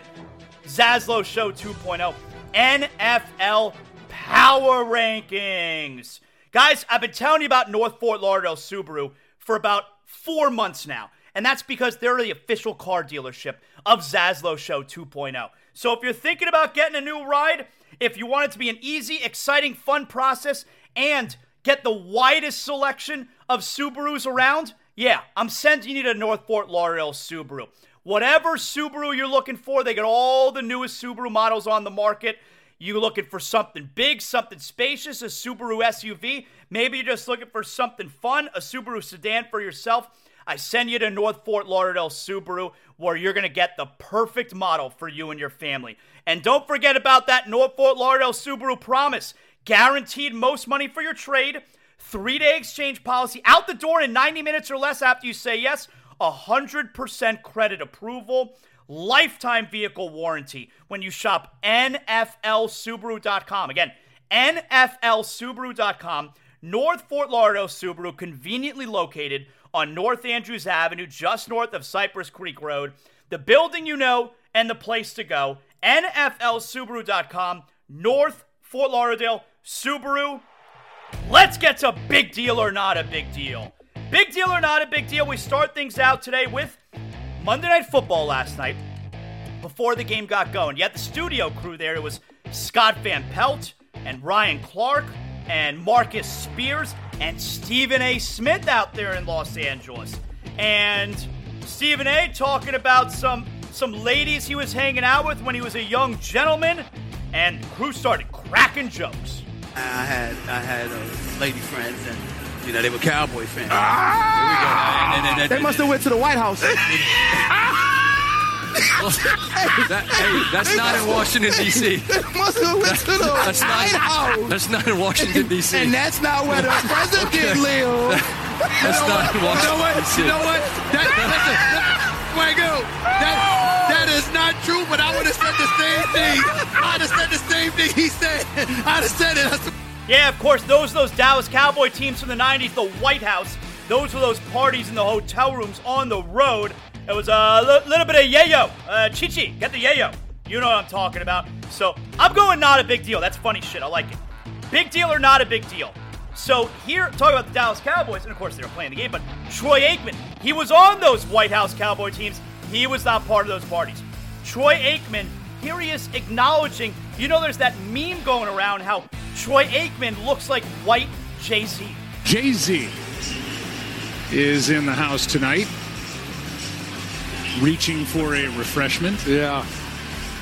Zaslow Show 2.0 NFL Power Rankings. Guys, I've been telling you about North Fort Lauderdale Subaru for about four months now. And that's because they're the official car dealership of Zaslow Show 2.0. So if you're thinking about getting a new ride, if you want it to be an easy, exciting, fun process, and get the widest selection of Subarus around, yeah, I'm sending you to North Fort Lauderdale Subaru. Whatever Subaru you're looking for, they got all the newest Subaru models on the market. You looking for something big, something spacious, a Subaru SUV? Maybe you're just looking for something fun, a Subaru sedan for yourself. I send you to North Fort Lauderdale Subaru, where you're going to get the perfect model for you and your family. And don't forget about that North Fort Lauderdale Subaru promise guaranteed most money for your trade, three day exchange policy out the door in 90 minutes or less after you say yes, 100% credit approval, lifetime vehicle warranty when you shop NFLSubaru.com. Again, NFLSubaru.com. North Fort Lauderdale Subaru, conveniently located on North Andrews Avenue, just north of Cypress Creek Road. The building you know and the place to go. NFLSubaru.com, North Fort Lauderdale Subaru. Let's get to big deal or not a big deal. Big deal or not a big deal. We start things out today with Monday Night Football last night before the game got going. You had the studio crew there. It was Scott Van Pelt and Ryan Clark and Marcus Spears and Stephen A. Smith out there in Los Angeles. And Stephen A. talking about some some ladies he was hanging out with when he was a young gentleman, and the crew started cracking jokes. I had I had uh, lady friends, and you know they were Cowboy fans. Ah! Here we go. And- and- and- They must have went to the White House. [LAUGHS] That- hey, that's not in Washington D.C. Must have went to the That's not. House. That's not in Washington D.C. And that's not where the president lives. That's not in You know Washington what? D.C. You know what? That, listen, Fuego, that, that is not true, but I would have said the same thing. I'd have said the same thing he said. I'd have said it. Yeah, of course, those those Dallas Cowboy teams from the 90s, the White House. Those were those parties in the hotel rooms on the road. It was a li- little bit of yayo. Uh, Chichi, get the yayo. You know what I'm talking about. So I'm going not a big deal. That's funny shit. I like it. Big deal or not a big deal. So here, talking about the Dallas Cowboys, and of course they were playing the game, but Troy Aikman, he was on those White House Cowboy teams. He was not part of those parties. Troy Aikman, here he is acknowledging. You know, there's that meme going around how Troy Aikman looks like white Jay Z. Jay Z is in the house tonight, reaching for a refreshment. Yeah.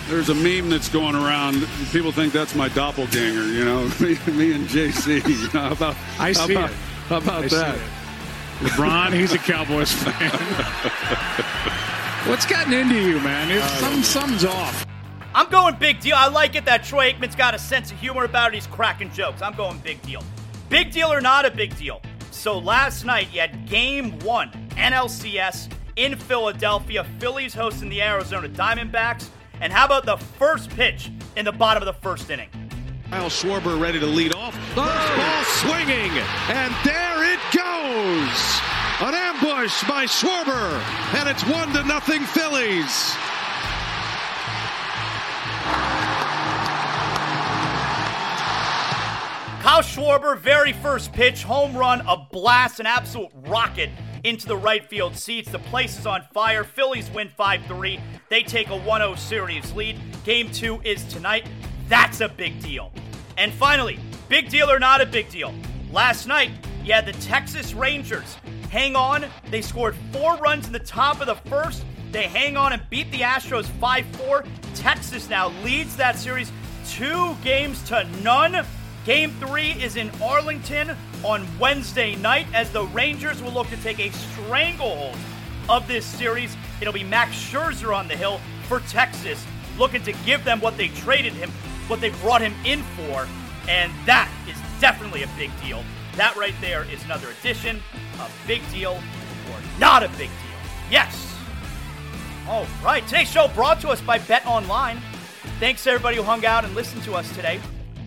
There's a meme that's going around. People think that's my doppelganger, you know, [LAUGHS] me, me and Jay Z. [LAUGHS] How about, I see how about, it. How about I see that? it. LeBron, he's a Cowboys [LAUGHS] fan. What's gotten into you, man? It's, uh, some, something's off. I'm going big deal. I like it that Troy Aikman's got a sense of humor about it. He's cracking jokes. I'm going big deal. Big deal or not a big deal? So last night you had game one, NLCS in Philadelphia. Phillies hosting the Arizona Diamondbacks. And how about the first pitch in the bottom of the first inning? Kyle Schwarber ready to lead off. First ball swinging, and there it goes. An ambush by Schwarber, and it's one to nothing Phillies. Kyle Schwarber, very first pitch, home run, a blast, an absolute rocket into the right field seats. The place is on fire. Phillies win 5 3. They take a 1 0 series lead. Game two is tonight. That's a big deal. And finally, big deal or not a big deal? Last night, you had the Texas Rangers hang on. They scored four runs in the top of the first. They hang on and beat the Astros 5 4. Texas now leads that series two games to none. Game three is in Arlington on Wednesday night as the Rangers will look to take a stranglehold of this series. It'll be Max Scherzer on the hill for Texas, looking to give them what they traded him, what they brought him in for, and that is definitely a big deal. That right there is another addition, a big deal or not a big deal. Yes. All right, today's show brought to us by Bet Online. Thanks everybody who hung out and listened to us today.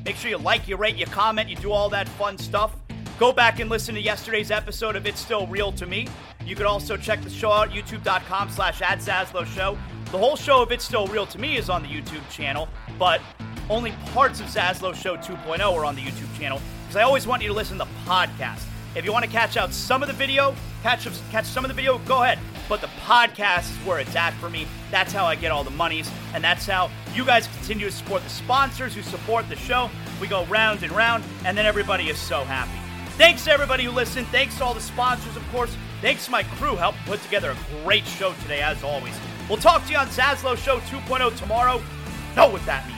Make sure you like, you rate, you comment, you do all that fun stuff. Go back and listen to yesterday's episode of It's Still Real to Me. You can also check the show out, youtube.com slash Show. The whole show of It's Still Real to Me is on the YouTube channel, but only parts of Zaslow Show 2.0 are on the YouTube channel because I always want you to listen to the podcast. If you want to catch out some of the video, catch catch some of the video, go ahead. But the podcast is where it's at for me. That's how I get all the monies, and that's how you guys continue to support the sponsors who support the show. We go round and round, and then everybody is so happy. Thanks to everybody who listened. Thanks to all the sponsors, of course. Thanks to my crew helping put together a great show today, as always. We'll talk to you on Zaslow Show 2.0 tomorrow. Know what that means.